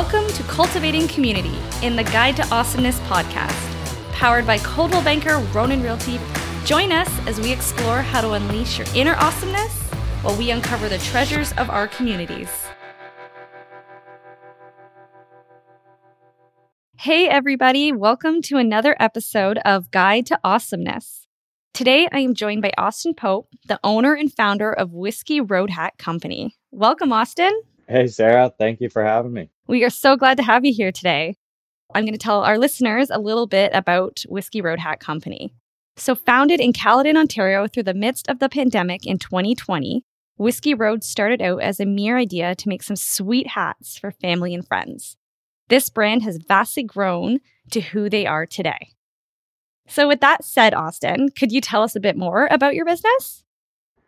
Welcome to Cultivating Community in the Guide to Awesomeness podcast, powered by Coldwell Banker Ronan Realty. Join us as we explore how to unleash your inner awesomeness while we uncover the treasures of our communities. Hey, everybody, welcome to another episode of Guide to Awesomeness. Today, I am joined by Austin Pope, the owner and founder of Whiskey Road Hat Company. Welcome, Austin. Hey, Sarah. Thank you for having me. We are so glad to have you here today. I'm going to tell our listeners a little bit about Whiskey Road Hat Company. So, founded in Caledon, Ontario through the midst of the pandemic in 2020, Whiskey Road started out as a mere idea to make some sweet hats for family and friends. This brand has vastly grown to who they are today. So, with that said, Austin, could you tell us a bit more about your business?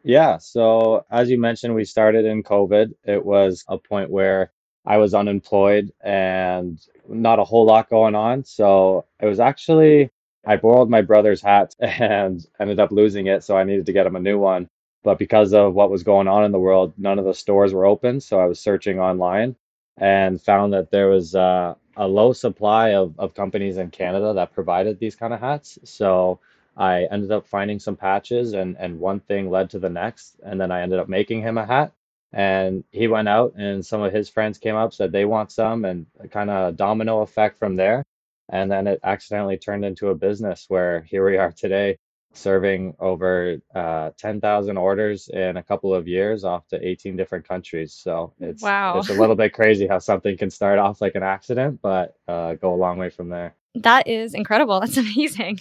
Yeah. So, as you mentioned, we started in COVID. It was a point where I was unemployed and not a whole lot going on. So, it was actually, I borrowed my brother's hat and ended up losing it. So, I needed to get him a new one. But because of what was going on in the world, none of the stores were open. So, I was searching online and found that there was uh, a low supply of, of companies in Canada that provided these kind of hats. So, I ended up finding some patches and, and one thing led to the next. And then I ended up making him a hat. And he went out and some of his friends came up, said they want some, and kind of domino effect from there. And then it accidentally turned into a business where here we are today, serving over uh, 10,000 orders in a couple of years off to 18 different countries. So it's, Wow. it's a little bit crazy how something can start off like an accident, but uh, go a long way from there. That is incredible. That's amazing.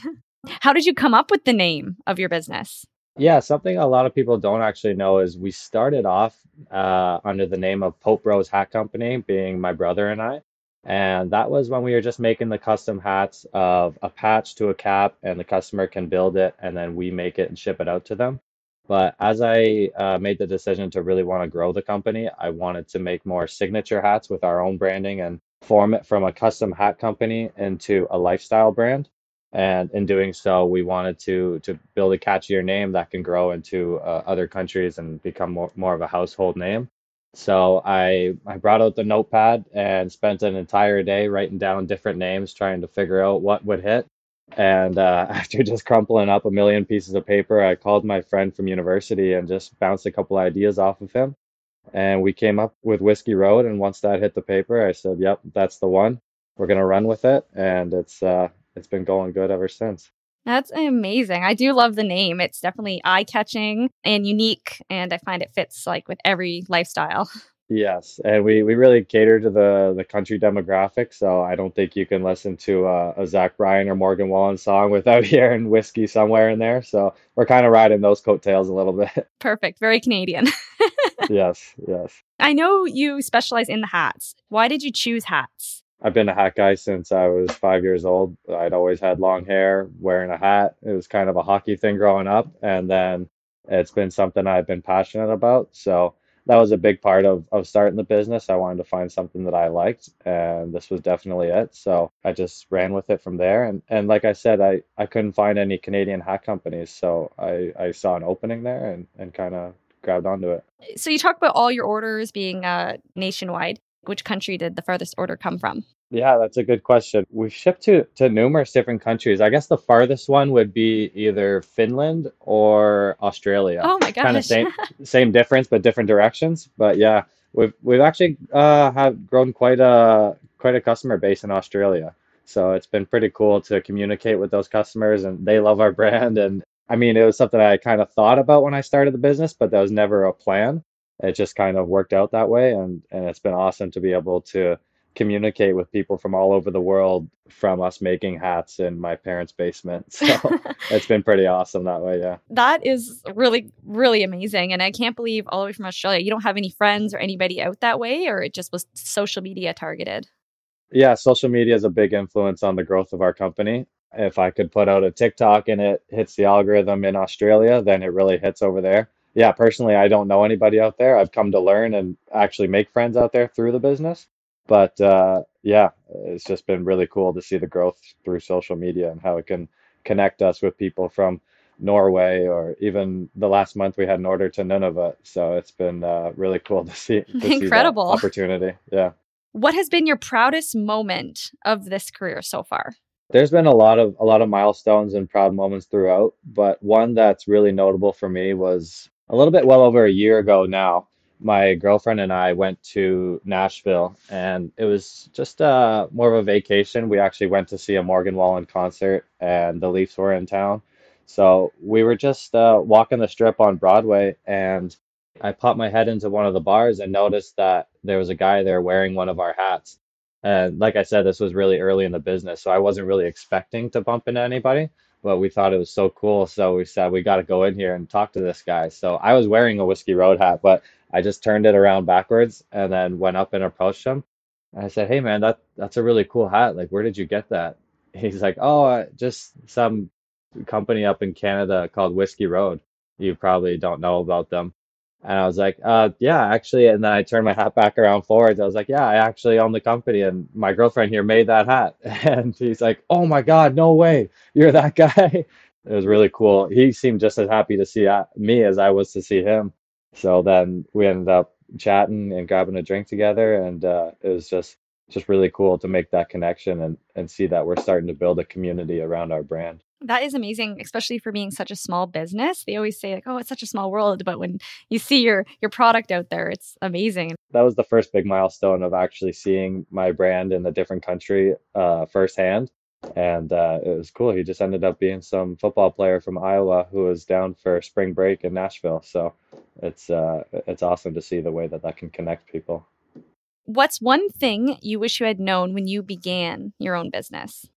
How did you come up with the name of your business? Yeah, something a lot of people don't actually know is we started off uh, under the name of Pope Bros Hat Company, being my brother and I. And that was when we were just making the custom hats of a patch to a cap, and the customer can build it, and then we make it and ship it out to them. But as I uh, made the decision to really want to grow the company, I wanted to make more signature hats with our own branding and form it from a custom hat company into a lifestyle brand and in doing so we wanted to to build a catchier name that can grow into uh, other countries and become more, more of a household name. So i i brought out the notepad and spent an entire day writing down different names trying to figure out what would hit. And uh, after just crumpling up a million pieces of paper i called my friend from university and just bounced a couple ideas off of him. And we came up with whiskey road and once that hit the paper i said yep that's the one. We're going to run with it. And it's uh it's been going good ever since. That's amazing. I do love the name. It's definitely eye catching and unique, and I find it fits like with every lifestyle. Yes, and we, we really cater to the, the country demographic, so I don't think you can listen to a, a Zach Bryan or Morgan Wallen song without hearing whiskey somewhere in there. So we're kind of riding those coattails a little bit. Perfect. Very Canadian. yes, yes. I know you specialize in the hats. Why did you choose hats? I've been a hat guy since I was five years old. I'd always had long hair, wearing a hat. It was kind of a hockey thing growing up. And then it's been something I've been passionate about. So that was a big part of, of starting the business. I wanted to find something that I liked, and this was definitely it. So I just ran with it from there. And, and like I said, I, I couldn't find any Canadian hat companies. So I, I saw an opening there and, and kind of grabbed onto it. So you talk about all your orders being uh, nationwide. Which country did the farthest order come from? Yeah, that's a good question. We've shipped to, to numerous different countries. I guess the farthest one would be either Finland or Australia. Oh my gosh. Kind of same same difference, but different directions. But yeah, we've we've actually uh, have grown quite a quite a customer base in Australia. So it's been pretty cool to communicate with those customers, and they love our brand. And I mean, it was something I kind of thought about when I started the business, but that was never a plan. It just kind of worked out that way, and and it's been awesome to be able to communicate with people from all over the world from us making hats in my parents' basement. So it's been pretty awesome that way, yeah. that is really, really amazing. And I can't believe all the way from Australia, you don't have any friends or anybody out that way, or it just was social media targeted. Yeah, social media is a big influence on the growth of our company. If I could put out a TikTok and it hits the algorithm in Australia, then it really hits over there. Yeah, personally, I don't know anybody out there. I've come to learn and actually make friends out there through the business. But uh, yeah, it's just been really cool to see the growth through social media and how it can connect us with people from Norway or even the last month we had an order to Nunavut. So it's been uh, really cool to see, to see Incredible. opportunity. Yeah. What has been your proudest moment of this career so far? There's been a lot of a lot of milestones and proud moments throughout, but one that's really notable for me was a little bit well over a year ago now. My girlfriend and I went to Nashville, and it was just uh, more of a vacation. We actually went to see a Morgan Wallen concert, and the Leafs were in town. So we were just uh, walking the strip on Broadway, and I popped my head into one of the bars and noticed that there was a guy there wearing one of our hats. And like I said, this was really early in the business, so I wasn't really expecting to bump into anybody, but we thought it was so cool. So we said, we got to go in here and talk to this guy. So I was wearing a Whiskey Road hat, but I just turned it around backwards and then went up and approached him. And I said, hey, man, that, that's a really cool hat. Like, where did you get that? He's like, oh, uh, just some company up in Canada called Whiskey Road. You probably don't know about them. And I was like, uh, yeah, actually. And then I turned my hat back around forwards. I was like, yeah, I actually own the company and my girlfriend here made that hat. And he's like, oh my God, no way. You're that guy. It was really cool. He seemed just as happy to see uh, me as I was to see him. So then we ended up chatting and grabbing a drink together. And uh, it was just, just really cool to make that connection and, and see that we're starting to build a community around our brand. That is amazing, especially for being such a small business. They always say like, "Oh, it's such a small world," but when you see your your product out there, it's amazing. That was the first big milestone of actually seeing my brand in a different country uh, firsthand, and uh, it was cool. He just ended up being some football player from Iowa who was down for spring break in Nashville. So it's uh, it's awesome to see the way that that can connect people. What's one thing you wish you had known when you began your own business?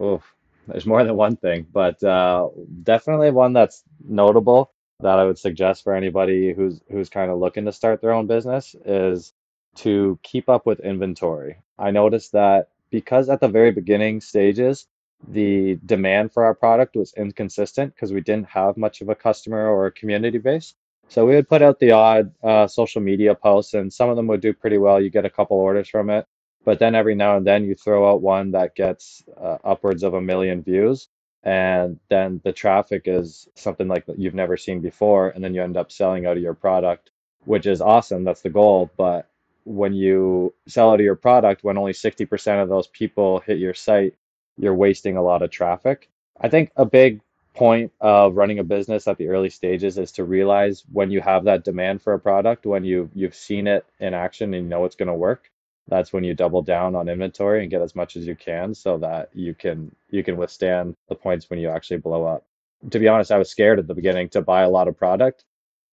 Oh, there's more than one thing, but uh, definitely one that's notable that I would suggest for anybody who's who's kind of looking to start their own business is to keep up with inventory. I noticed that because at the very beginning stages, the demand for our product was inconsistent because we didn't have much of a customer or a community base. So we would put out the odd uh, social media posts, and some of them would do pretty well. You get a couple orders from it. But then every now and then you throw out one that gets uh, upwards of a million views, and then the traffic is something like you've never seen before, and then you end up selling out of your product, which is awesome. That's the goal. But when you sell out of your product, when only 60% of those people hit your site, you're wasting a lot of traffic. I think a big point of running a business at the early stages is to realize when you have that demand for a product, when you you've seen it in action and you know it's going to work, that's when you double down on inventory and get as much as you can so that you can you can withstand the points when you actually blow up. To be honest, I was scared at the beginning to buy a lot of product.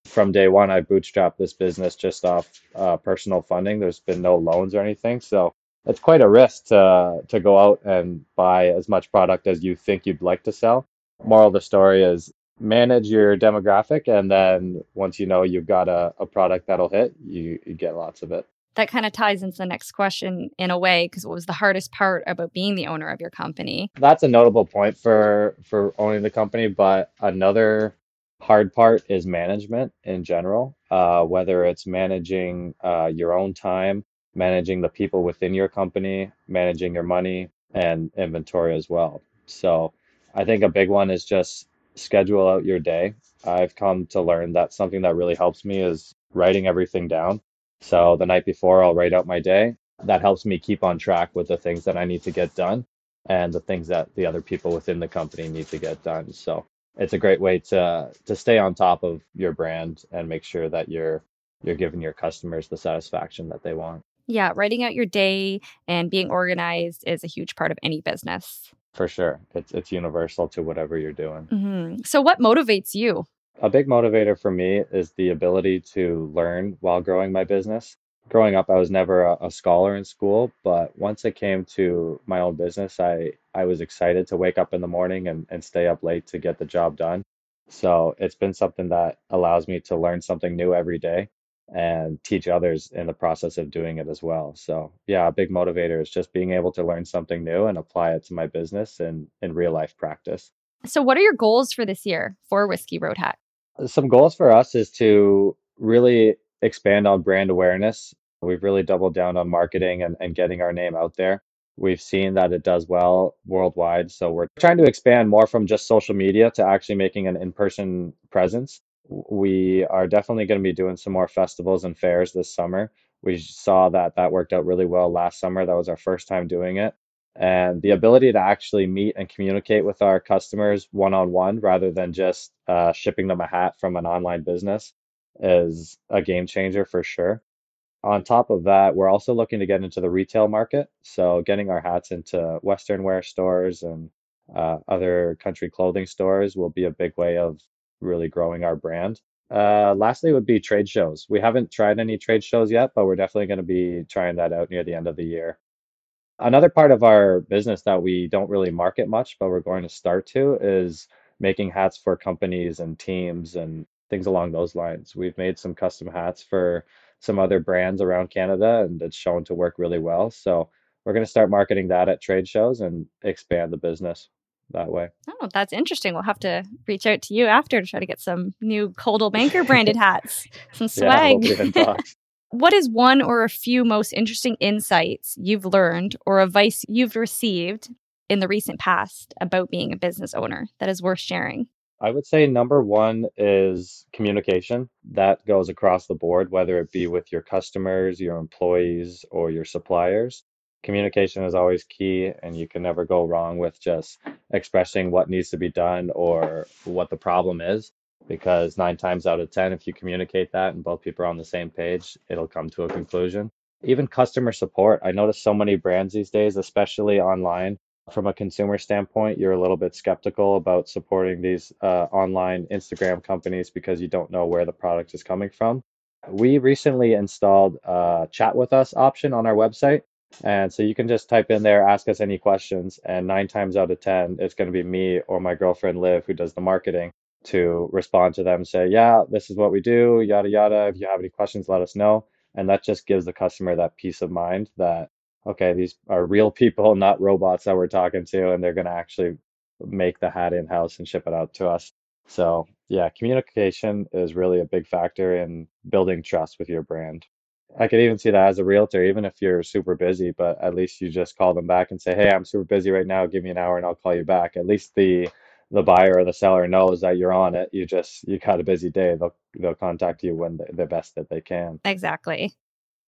From day one, I bootstrapped this business just off uh, personal funding. There's been no loans or anything, so it's quite a risk to to go out and buy as much product as you think you'd like to sell. Moral of the story is manage your demographic, and then once you know you've got a, a product that'll hit, you, you get lots of it. That kind of ties into the next question in a way because what was the hardest part about being the owner of your company? That's a notable point for for owning the company but another hard part is management in general uh, whether it's managing uh, your own time managing the people within your company managing your money and inventory as well. So i think a big one is just schedule out your day i've come to learn that something that really helps me is writing everything down so the night before, I'll write out my day. That helps me keep on track with the things that I need to get done and the things that the other people within the company need to get done. So it's a great way to to stay on top of your brand and make sure that you're you're giving your customers the satisfaction that they want. Yeah, writing out your day and being organized is a huge part of any business. For sure. It's it's universal to whatever you're doing. Mm-hmm. So what motivates you? A big motivator for me is the ability to learn while growing my business. Growing up, I was never a, a scholar in school, but once it came to my own business, I, I was excited to wake up in the morning and, and stay up late to get the job done. So it's been something that allows me to learn something new every day and teach others in the process of doing it as well. So yeah, a big motivator is just being able to learn something new and apply it to my business and in real life practice. So what are your goals for this year for Whiskey Road Hat? some goals for us is to really expand on brand awareness. We've really doubled down on marketing and, and getting our name out there. We've seen that it does well worldwide. So we're trying to expand more from just social media to actually making an in person presence. We are definitely going to be doing some more festivals and fairs this summer. We saw that that worked out really well last summer. That was our first time doing it. And the ability to actually meet and communicate with our customers one on one rather than just uh, shipping them a hat from an online business is a game changer for sure. On top of that, we're also looking to get into the retail market. So, getting our hats into Western wear stores and uh, other country clothing stores will be a big way of really growing our brand. Uh, lastly, would be trade shows. We haven't tried any trade shows yet, but we're definitely going to be trying that out near the end of the year. Another part of our business that we don't really market much, but we're going to start to, is making hats for companies and teams and things along those lines. We've made some custom hats for some other brands around Canada, and it's shown to work really well. So we're going to start marketing that at trade shows and expand the business that way. Oh, that's interesting. We'll have to reach out to you after to try to get some new Coldwell Banker branded hats, some swag. Yeah, what is one or a few most interesting insights you've learned or advice you've received in the recent past about being a business owner that is worth sharing? I would say number one is communication. That goes across the board, whether it be with your customers, your employees, or your suppliers. Communication is always key, and you can never go wrong with just expressing what needs to be done or what the problem is. Because nine times out of 10, if you communicate that and both people are on the same page, it'll come to a conclusion. Even customer support. I notice so many brands these days, especially online, from a consumer standpoint, you're a little bit skeptical about supporting these uh, online Instagram companies because you don't know where the product is coming from. We recently installed a chat with us option on our website. And so you can just type in there, ask us any questions, and nine times out of 10, it's going to be me or my girlfriend Liv who does the marketing to respond to them, say, Yeah, this is what we do, yada, yada. If you have any questions, let us know. And that just gives the customer that peace of mind that okay, these are real people, not robots that we're talking to, and they're going to actually make the hat in house and ship it out to us. So, yeah, communication is really a big factor in building trust with your brand. I could even see that as a realtor, even if you're super busy, but at least you just call them back and say, "Hey, I'm super busy right now. Give me an hour and I'll call you back." At least the the buyer or the seller knows that you're on it. You just you got a busy day. They'll they'll contact you when the, best that they can. Exactly.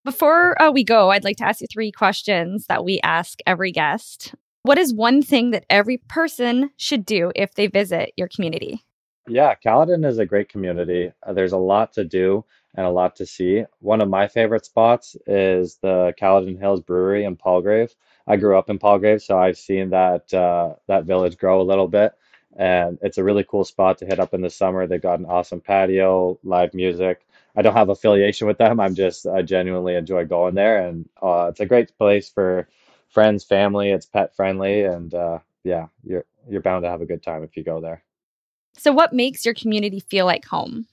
Before uh, we go, I'd like to ask you three questions that we ask every guest. What is one thing that every person should do if they visit your community? Yeah, Caledon is a great community. Uh, there's a lot to do and a lot to see. One of my favorite spots is the Caledon Hills Brewery in Palgrave. I grew up in Palgrave, so I've seen that uh, that village grow a little bit, and it's a really cool spot to hit up in the summer. They've got an awesome patio, live music. I don't have affiliation with them. I'm just I genuinely enjoy going there, and uh, it's a great place for friends, family. It's pet friendly, and uh, yeah, you're you're bound to have a good time if you go there. So, what makes your community feel like home?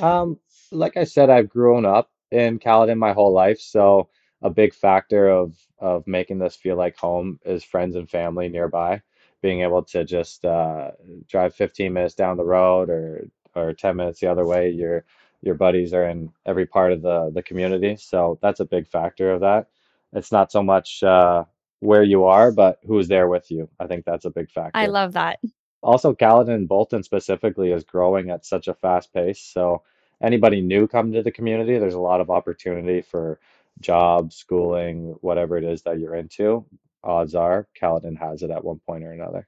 Um, like I said, I've grown up in Caledon my whole life, so a big factor of of making this feel like home is friends and family nearby. Being able to just uh, drive 15 minutes down the road or or 10 minutes the other way, you're your buddies are in every part of the the community. So that's a big factor of that. It's not so much uh, where you are, but who's there with you. I think that's a big factor. I love that. Also, Caledon Bolton specifically is growing at such a fast pace. So anybody new coming to the community, there's a lot of opportunity for jobs, schooling, whatever it is that you're into. Odds are Caledon has it at one point or another.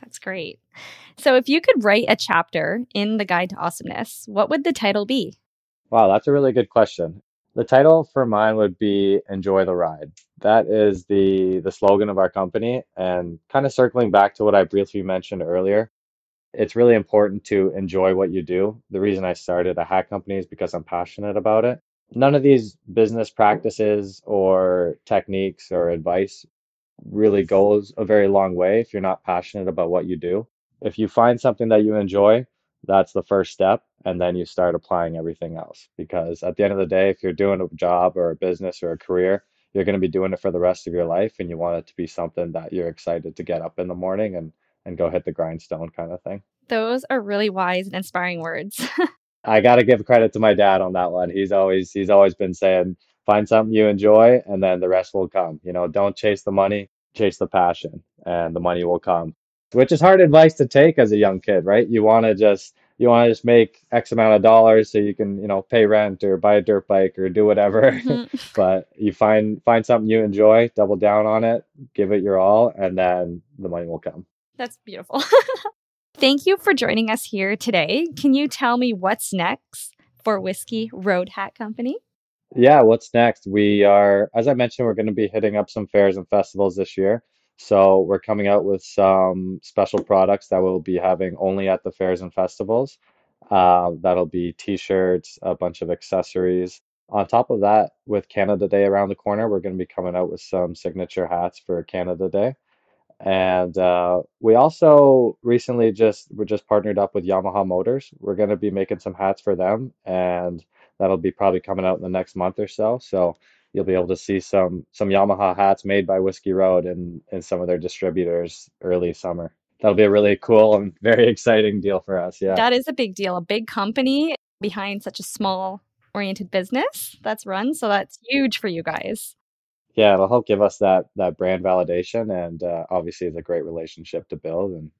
That's great. So, if you could write a chapter in the Guide to Awesomeness, what would the title be? Wow, that's a really good question. The title for mine would be Enjoy the Ride. That is the the slogan of our company and kind of circling back to what I briefly mentioned earlier. It's really important to enjoy what you do. The reason I started a hat company is because I'm passionate about it. None of these business practices or techniques or advice really goes a very long way if you're not passionate about what you do. If you find something that you enjoy, that's the first step. And then you start applying everything else. Because at the end of the day, if you're doing a job or a business or a career, you're going to be doing it for the rest of your life. And you want it to be something that you're excited to get up in the morning and, and go hit the grindstone kind of thing. Those are really wise and inspiring words. I got to give credit to my dad on that one. He's always he's always been saying find something you enjoy and then the rest will come. You know, don't chase the money, chase the passion and the money will come. Which is hard advice to take as a young kid, right? You want to just you want to just make X amount of dollars so you can, you know, pay rent or buy a dirt bike or do whatever. Mhm. But you find find something you enjoy, double down on it, give it your all, and then the money will come. That's beautiful. Thank you for joining us here today. Can you tell me what's next for Whiskey Road Hat Company? Yeah, what's next? We are, as I mentioned, we're going to be hitting up some fairs and festivals this year. So we're coming out with some special products that we'll be having only at the fairs and festivals. Uh, that'll be t-shirts, a bunch of accessories. On top of that, with Canada Day around the corner, we're going to be coming out with some signature hats for Canada Day. And uh, we also recently just we're just partnered up with Yamaha Motors. We're going to be making some hats for them, and that'll be probably coming out in the next month or so. So you'll be able to see some some Yamaha hats made by Whiskey Road and and some of their distributors early summer. That'll be a really cool and very exciting deal for us. Yeah. That is a big deal. A big company behind such a small oriented business that's run. So that's huge for you guys. Yeah, it'll help give us that that brand validation, and uh, obviously it's a great relationship to build, and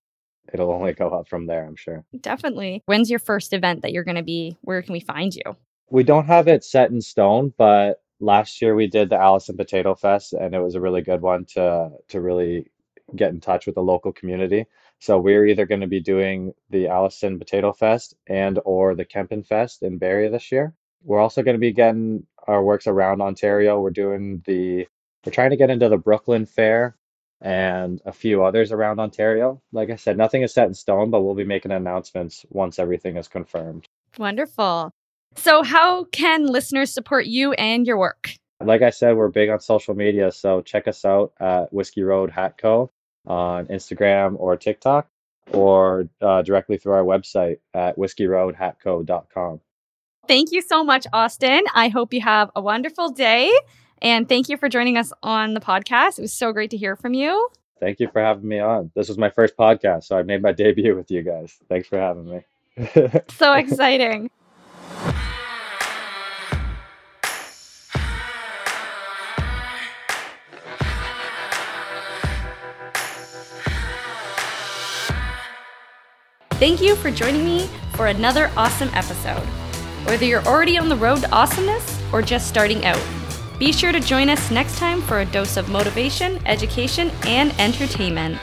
it'll only go up from there, I'm sure. Definitely. When's your first event that you're going to be? Where can we find you? We don't have it set in stone, but last year we did the Alliston Potato Fest, and it was a really good one to to really get in touch with the local community. So we're either going to be doing the Alliston Potato Fest and or the Kempenfest in Barrie this year. We're also going to be getting our works around Ontario. We're doing the we're trying to get into the Brooklin Fair and a few others around Ontario. Like I said, nothing is set in stone, but we'll be making announcements once everything is confirmed. Wonderful. So, how can listeners support you and your work? Like I said, we're big on social media, so check us out at Whiskey Road Hat Co. on Instagram or TikTok, or uh, directly through our website at whiskeyroadhatco.com. Thank you so much, Austin. I hope you have a wonderful day. And thank you for joining us on the podcast. It was so great to hear from you. Thank you for having me on. This was my first podcast, so I made my debut with you guys. Thanks for having me. So exciting. Thank you for joining me for another awesome episode. Whether you're already on the road to awesomeness or just starting out, be sure to join us next time for a dose of motivation, education, and entertainment.